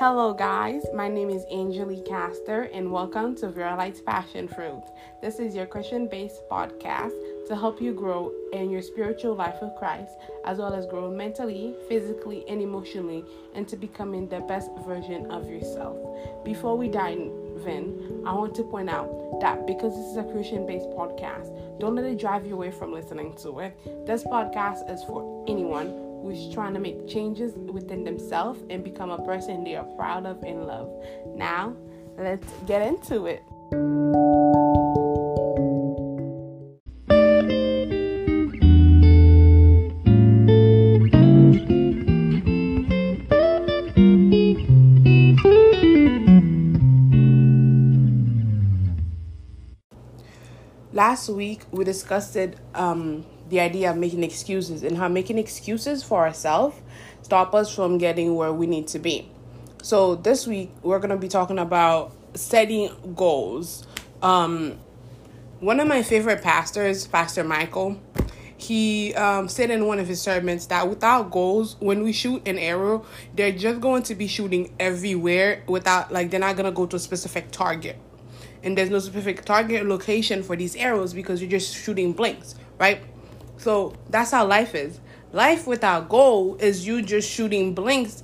Hello, guys. My name is Angelique Castor, and welcome to Lights Passion Fruit. This is your Christian based podcast to help you grow in your spiritual life with Christ, as well as grow mentally, physically, and emotionally into becoming the best version of yourself. Before we dive in, I want to point out that because this is a Christian based podcast, don't let it drive you away from listening to it. This podcast is for anyone who's trying to make changes within themselves and become a person they are proud of and love. Now, let's get into it. Last week we discussed it um, the idea of making excuses and how making excuses for ourselves stop us from getting where we need to be. So this week we're gonna be talking about setting goals. Um, one of my favorite pastors, Pastor Michael, he um, said in one of his sermons that without goals, when we shoot an arrow, they're just going to be shooting everywhere without like they're not gonna go to a specific target. And there's no specific target location for these arrows because you're just shooting blanks, right? So that's how life is. Life without goal is you just shooting blinks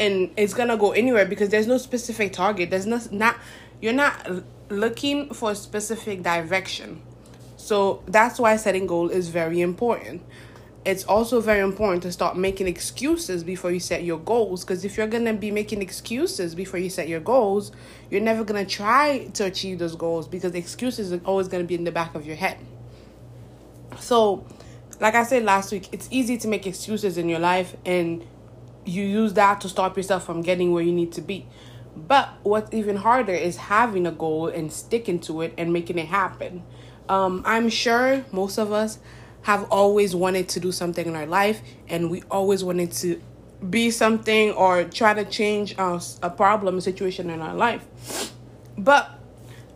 and it's gonna go anywhere because there's no specific target. There's not not you're not looking for a specific direction. So that's why setting goal is very important. It's also very important to start making excuses before you set your goals because if you're going to be making excuses before you set your goals, you're never going to try to achieve those goals because excuses are always going to be in the back of your head. So, like I said last week, it's easy to make excuses in your life and you use that to stop yourself from getting where you need to be. But what's even harder is having a goal and sticking to it and making it happen. Um, I'm sure most of us have always wanted to do something in our life and we always wanted to be something or try to change uh, a problem, a situation in our life. But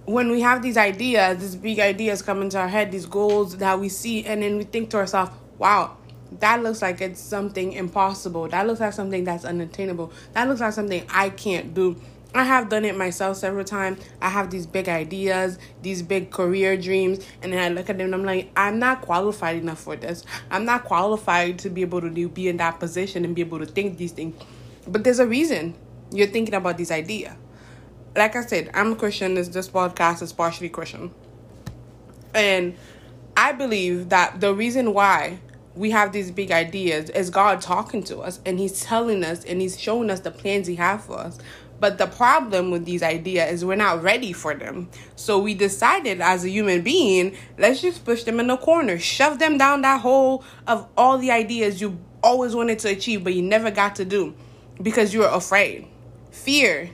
when we have these ideas, these big ideas come into our head, these goals that we see, and then we think to ourselves, wow, that looks like it's something impossible. That looks like something that's unattainable. That looks like something I can't do. I have done it myself several times. I have these big ideas, these big career dreams, and then I look at them and I'm like, I'm not qualified enough for this. I'm not qualified to be able to do, be in that position and be able to think these things. But there's a reason you're thinking about this idea like I said, I'm a Christian. This this podcast is partially Christian, and I believe that the reason why we have these big ideas is God talking to us, and He's telling us, and He's showing us the plans He has for us. But the problem with these ideas is we're not ready for them. So we decided as a human being, let's just push them in the corner, shove them down that hole of all the ideas you always wanted to achieve, but you never got to do because you were afraid. Fear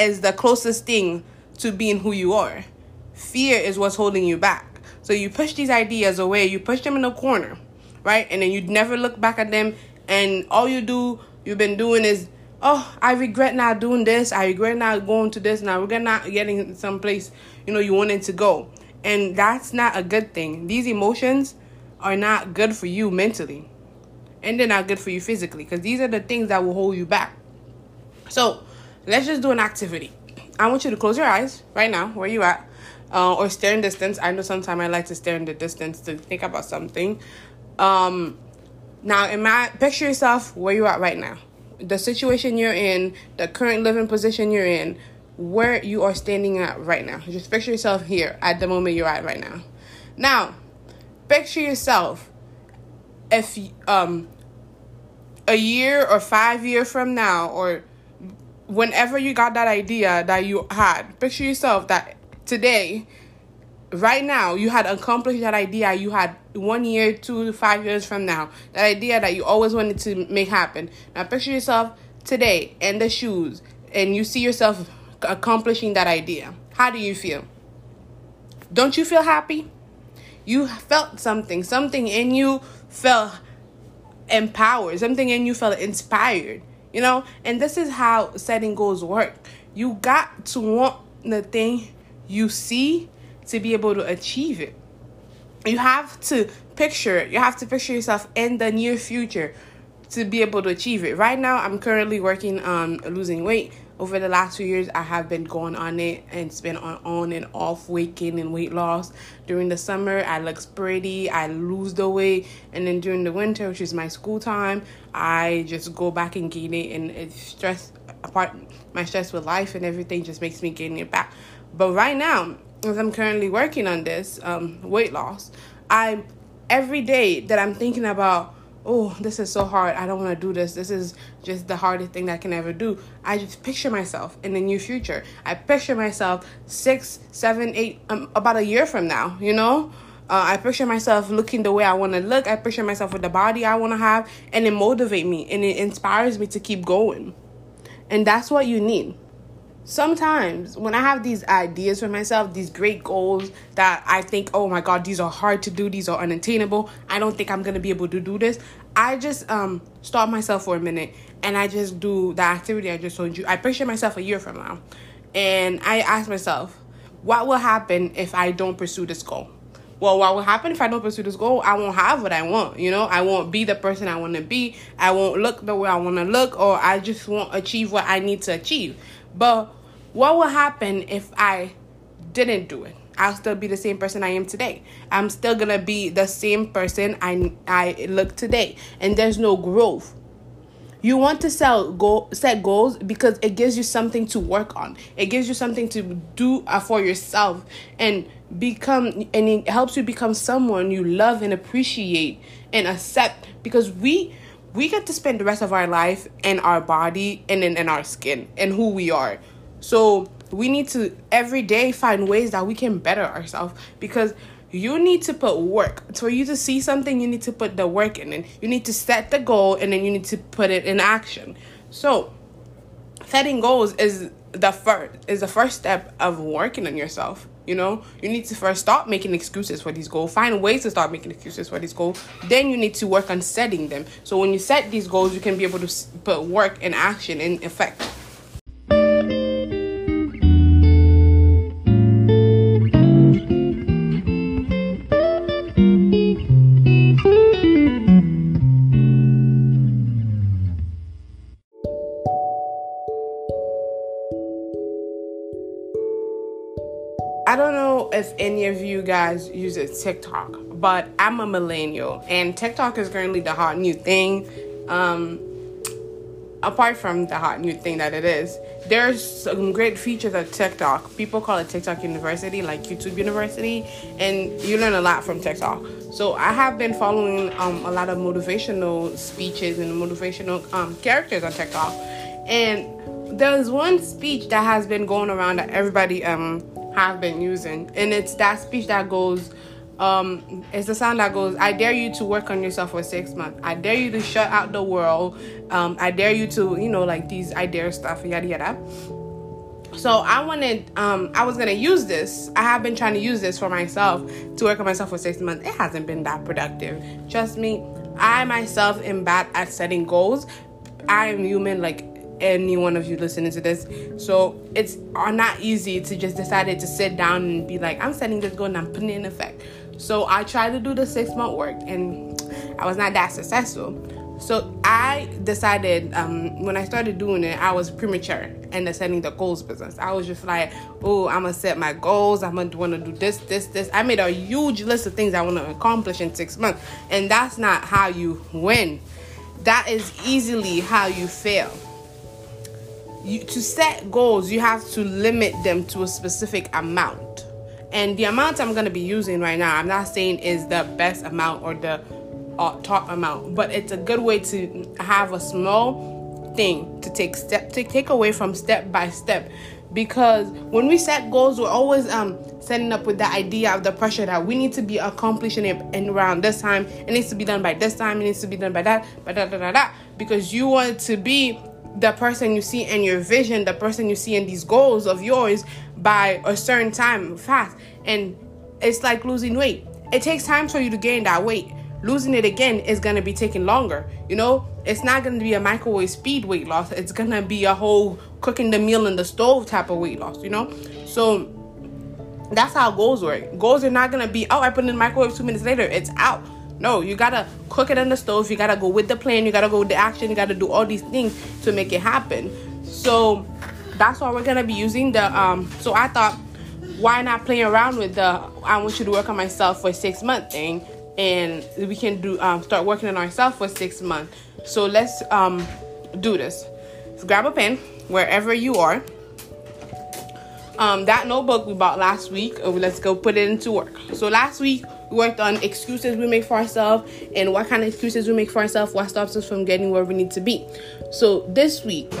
is the closest thing to being who you are. Fear is what's holding you back. So you push these ideas away, you push them in a corner, right? And then you never look back at them, and all you do, you've been doing is, oh, I regret not doing this, I regret not going to this, and I regret not getting someplace, you know, you wanted to go. And that's not a good thing. These emotions are not good for you mentally, and they're not good for you physically, because these are the things that will hold you back. So, let's just do an activity. I want you to close your eyes right now, where you at, uh, or stare in distance. I know sometimes I like to stare in the distance to think about something. Um, now, imagine, picture yourself where you at right now, the situation you're in, the current living position you're in, where you are standing at right now. Just picture yourself here at the moment you're at right now. Now, picture yourself if um a year or five year from now or whenever you got that idea that you had, picture yourself that today, right now, you had accomplished that idea you had one year, two, five years from now, that idea that you always wanted to make happen. Now, picture yourself today in the shoes and you see yourself accomplishing that idea. How do you feel? Don't you feel happy? You felt something, something in you felt empowered, something in you felt inspired you know? And this is how setting goals work. You got to want the thing you see to be able to achieve it. You have to picture you have to picture yourself in the near future to be able to achieve it. Right now i'm currently working on losing weight over the last few years, I have been going on it and it's been on, on and off weight gain and weight loss. During the summer, I look pretty, I lose the weight, and then during the winter, which is my school time, I just go back and gain it, and it's stress apart my stress with life and everything just makes me gain it back. But right now, as I'm currently working on this um, weight loss, I every day that I'm thinking about oh, this is so hard. I don't want to do this. This is just the hardest thing that I can ever do. I just picture myself in the near future. I picture myself six, seven, eight, um, about a year from now, you know? Uh, I picture myself looking the way I want to look. I picture myself with the body I want to have, and it motivates me and it inspires me to keep going. And that's what you need sometimes when I have these ideas for myself, these great goals that I think, oh my God, these are hard to do, these are unattainable, I don't think I'm gonna be able to do this. I just um stop myself for a minute and I just do the activity I just told you. I picture myself a year from now and I ask myself, what will happen if I don't pursue this goal? well, what will happen if I don't pursue this goal? I won't have what I want. You know, I won't be the person I want to be. I won't look the way I want to look, or I just won't achieve what I need to achieve. But what will happen if I didn't do it? I'll still be the same person I am today. I'm still gonna be the same person I I look today, and there's no growth. You want to sell goal, set goals because it gives you something to work on. It gives you something to do uh, for yourself and become, and it helps you become someone you love and appreciate and accept. Because we we get to spend the rest of our life in our body and in, in our skin and who we are. So we need to every day find ways that we can better ourselves because you need to put work. For you to see something, you need to put the work in it. You need to set the goal and then you need to put it in action. So setting goals is the first is the first step of working on yourself. You know, you need to first stop making excuses for these goals. Find ways to start making excuses for these goals. Then you need to work on setting them. So when you set these goals, you can be able to put work in action in effect. Guys use TikTok, but I'm a millennial and TikTok is currently the hot new thing. Um, apart from the hot new thing that it is, there's some great features of TikTok. People call it TikTok University, like YouTube University, and you learn a lot from TikTok. So I have been following um, a lot of motivational speeches and motivational um, characters on TikTok, and there's one speech that has been going around that everybody um have been using. And it's that speech that goes, um, it's the sound that goes, I dare you to work on yourself for six months. I dare you to shut out the world. Um, I dare you to, you know, like these I dare stuff, yada yada. So I wanted, um, I was gonna use this. I have been trying to use this for myself to work on myself for six months. It hasn't been that productive. Trust me, I myself am bad at setting goals. I am human, like any one of you listening to this. So it's not easy to just decide to sit down and be like, I'm setting this goal and I'm putting it in effect. So I tried to do the six month work and I was not that successful. So I decided um, when I started doing it, I was premature in the setting the goals business. I was just like, oh, I'm gonna set my goals. I'm gonna want to do this, this, this. I made a huge list of things I want to accomplish in six months, and that's not how you win. That is easily how you fail you, to set goals, you have to limit them to a specific amount. And the amount I'm going to be using right now, I'm not saying is the best amount or the uh, top amount, but it's a good way to have a small thing to take step to take away from step by step. Because when we set goals we're always um setting up with the idea of the pressure that we need to be accomplishing it in around this time. It needs to be done by this time. It needs to be done by that but da da da da because you want to be the person you see in your vision, the person you see in these goals of yours by a certain time fast. And it's like losing weight. It takes time for you to gain that weight. Losing it again is gonna be taking longer. You know, it's not gonna be a microwave speed weight loss. It's gonna be a whole cooking the meal in the stove type of weight loss, you know? So that's how goals work. Goals are not gonna be, oh, I put in the microwave two minutes later, it's out no, you gotta cook it on the stove. You gotta go with the plan. You gotta go with the action. You gotta do all these things to make it happen. So that's why we're gonna be using the um. So I thought, why not play around with the I want you to work on myself for six month thing, and we can do um start working on ourselves for six months. So let's um do this. Grab a pen wherever you are. Um, that notebook we bought last week. Uh, let's go put it into work. So last week worked on excuses we make for ourselves and what kind of excuses we make for ourselves, what stops us from getting where we need to be. So this week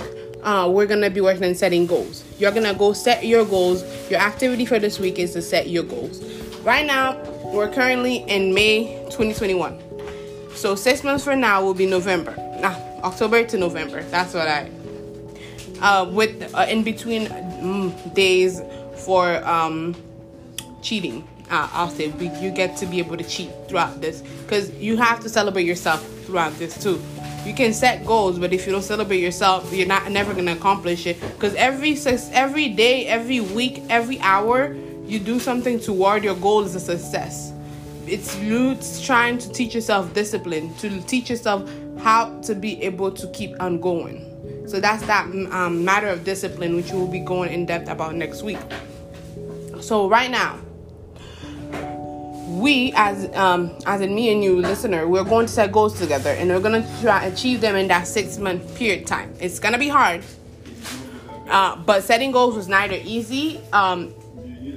uh, we're gonna be working on setting goals. You're gonna go set your goals. Your activity for this week is to set your goals. Right now, we're currently in May 2021. So six months from now will be November. Nah, October to November. That's what I. Uh, with uh, in between mm, days for um, cheating. Uh, I'll say you get to be able to cheat throughout this because you have to celebrate yourself throughout this too you can set goals, but if you don't celebrate yourself, you're not never gonna accomplish it. Because every every day, every week, every hour, you do something toward your goal is a success. It's you trying to teach yourself discipline, to teach yourself how to be able to keep on going. So that's that um, matter of discipline, which we'll be going in depth about next week. So right now, we as um as in me and you listener we're going to set goals together and we're going to try achieve them in that six month period time. It's going to be hard uh, but setting goals was neither easy um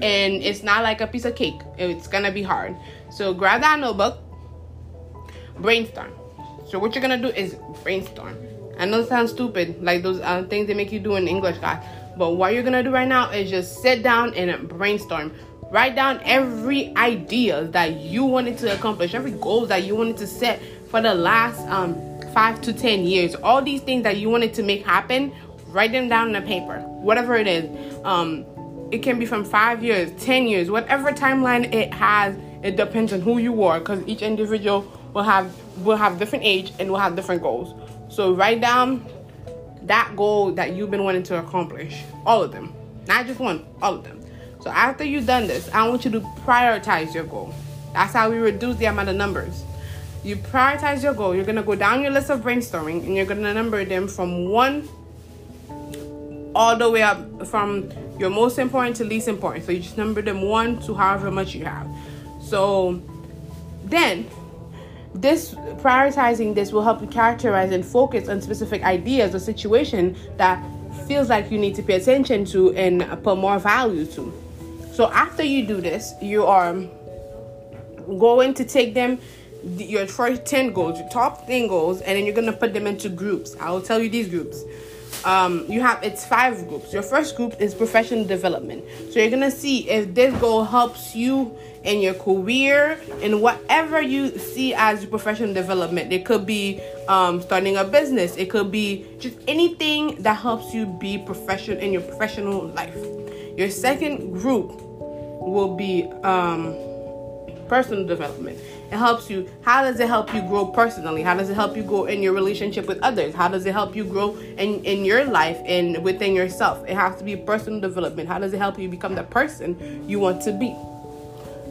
and it's not like a piece of cake. It's going to be hard. So grab that notebook brainstorm. So what you're going to do is brainstorm. I know it sounds stupid like those uh, things they make you do in english class but what you're going to do right now is just sit down and brainstorm Write down every idea that you wanted to accomplish, every goal that you wanted to set for the last um, five to ten years. All these things that you wanted to make happen, write them down on a paper, whatever it is. Um, it can be from five years, ten years, whatever timeline it has. It depends on who you are, because each individual will have will have different age and will have different goals. So write down that goal that you've been wanting to accomplish, all of them, not just one, all of them. So after you've done this, I want you to prioritize your goal. That's how we reduce the amount of numbers. You prioritize your goal. You're gonna go down your list of brainstorming and you're gonna number them from one all the way up from your most important to least important. So you just number them one to however much you have. So then this prioritizing this will help you characterize and focus on specific ideas or situation that feels like you need to pay attention to and put more value to. So after you do this, you are going to take them your first 10 goals, your top 10 goals, and then you're gonna put them into groups. I will tell you these groups. Um, you have it's five groups. Your first group is professional development. So you're gonna see if this goal helps you in your career and whatever you see as your professional development. It could be um, starting a business. It could be just anything that helps you be professional in your professional life. Your second group will be um, personal development. It helps you. How does it help you grow personally? How does it help you grow in your relationship with others? How does it help you grow in, in your life and within yourself? It has to be personal development. How does it help you become the person you want to be?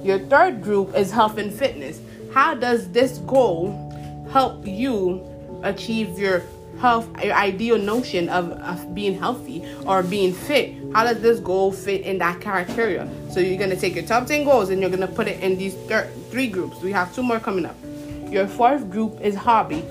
Your third group is health and fitness. How does this goal help you achieve your health, your ideal notion of, of being healthy or being fit. How does this goal fit in that criteria? So you're gonna take your top 10 goals and you're gonna put it in these thir- three groups. We have two more coming up. Your fourth group is hobby.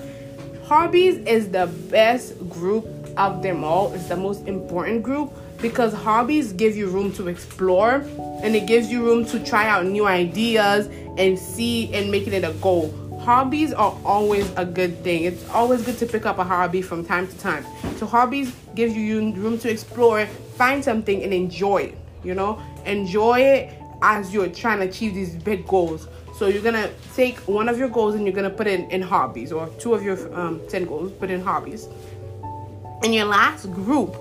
Hobbies is the best group of them all. It's the most important group because hobbies give you room to explore and it gives you room to try out new ideas and see and making it a goal hobbies are always a good thing. It's always good to pick up a hobby from time to time. So hobbies gives you room to explore, find something and enjoy it, you know? Enjoy it as you're trying to achieve these big goals. So you're gonna take one of your goals and you're gonna put it in, in hobbies, or two of your um, ten goals, put in hobbies. And your last group,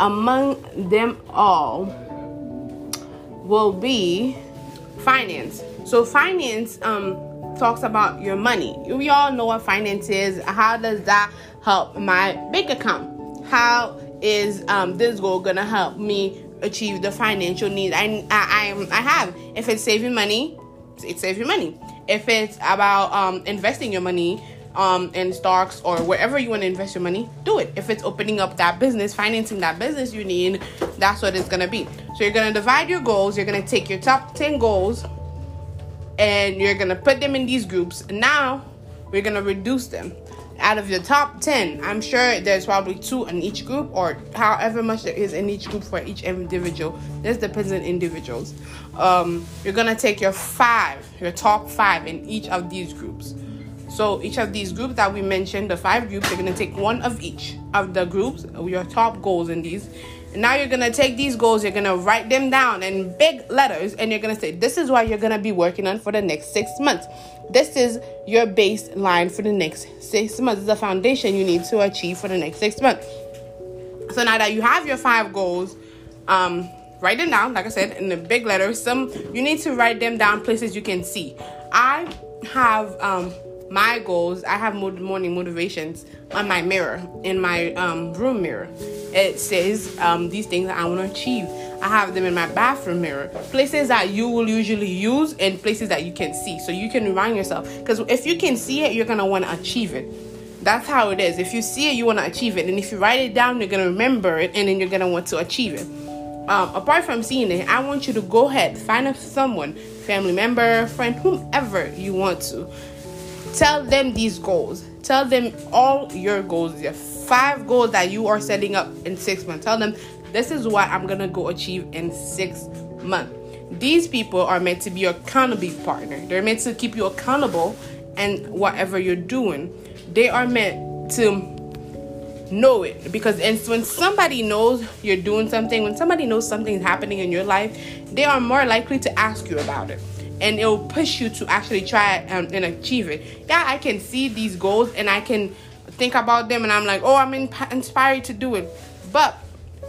among them all, will be finance. So finance, um, talks about your money. We all know what finance is. How does that help my bank account? How is um, this goal gonna help me achieve the financial needs I, I, I have? If it's saving money, it's saving money. If it's about um, investing your money, um, in stocks or wherever you want to invest your money, do it. If it's opening up that business, financing that business you need, that's what it's gonna be. So you're gonna divide your goals. You're gonna take your top ten goals, and you're gonna put them in these groups. Now we're gonna reduce them. Out of your top 10, I'm sure there's probably two in each group, or however much there is in each group for each individual. This depends on individuals. Um, you're gonna take your five, your top five in each of these groups so each of these groups that we mentioned, the five groups, you're gonna take one of each of the groups, your top goals in these. And now you're gonna take these goals, you're gonna write them down in big letters, and you're gonna say, This is what you're gonna be working on for the next six months. This is your baseline for the next six months. the foundation you need to achieve for the next six months. So now that you have your five goals, um, write them down, like I said, in the big letters. Some you need to write them down places you can see. I have um my goals, I have morning motivations on my mirror, in my um, room mirror. It says um, these things I want to achieve. I have them in my bathroom mirror, places that you will usually use and places that you can see. So you can remind yourself. Because if you can see it, you're going to want to achieve it. That's how it is. If you see it, you want to achieve it. And if you write it down, you're going to remember it and then you're going to want to achieve it. Um, apart from seeing it, I want you to go ahead, find someone, family member, friend, whomever you want to Tell them these goals. Tell them all your goals, your five goals that you are setting up in six months. Tell them this is what I'm gonna go achieve in six months. These people are meant to be your accountability partner. They're meant to keep you accountable and whatever you're doing. They are meant to know it because when somebody knows you're doing something, when somebody knows something's happening in your life, they are more likely to ask you about it and it will push you to actually try um, and achieve it. Yeah, I can see these goals and I can think about them and I'm like, oh, I'm in- inspired to do it. But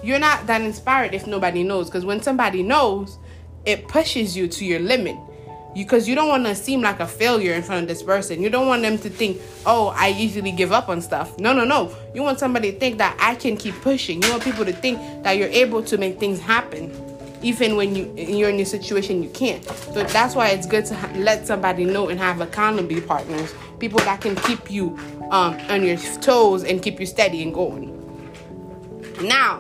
you're not that inspired if nobody knows because when somebody knows, it pushes you to your limit. Because you, you don't want to seem like a failure in front of this person. You don't want them to think, oh, I usually give up on stuff. No, no, no. You want somebody to think that I can keep pushing. You want people to think that you're able to make things happen even when you you're in a situation you can't. So that's why it's good to ha- let somebody know and have accountability partners, people that can keep you um, on your toes and keep you steady and going. Now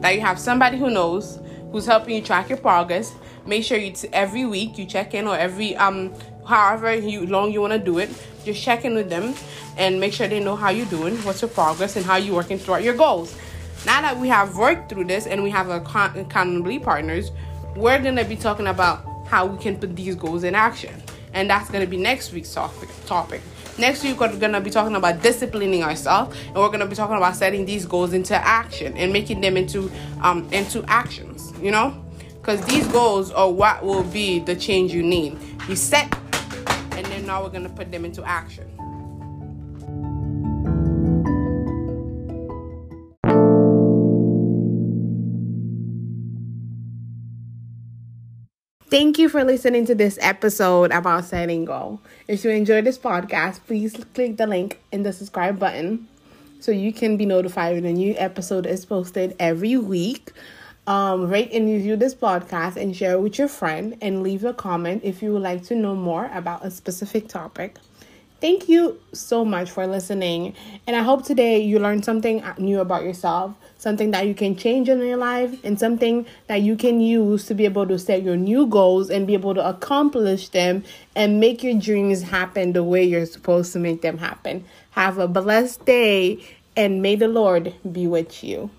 that you have somebody who knows, who's helping you track your progress, make sure you t- every week you check in or every um however you long you want to do it, just check in with them and make sure they know how you're doing, what's your progress, and how you're working toward your goals. Now that we have worked through this and we have our accountability partners, we're to be talking about how we can put these goals in action. And that's to be next week's topic. topic. Next week, we're to be talking about disciplining ourselves, and we're to be talking about setting these goals into action and making them into um, into actions. You know, because these goals are what will be the change you need. You set, and then now we're to put them into action. Thank you for listening to this episode about setting goal. If you enjoyed this podcast, please click the link in the subscribe button so you can be notified when a new episode is posted every week. Um, rate and review this podcast and share it with your friend and leave a comment if you would like to know more about a specific topic. Thank you so much for listening. And I hope today you learned something new about yourself, something that you can change in your life, and something that you can use to be able to set your new goals and be able to accomplish them and make your dreams happen the way you're supposed to make them happen. Have a blessed day, and may the Lord be with you.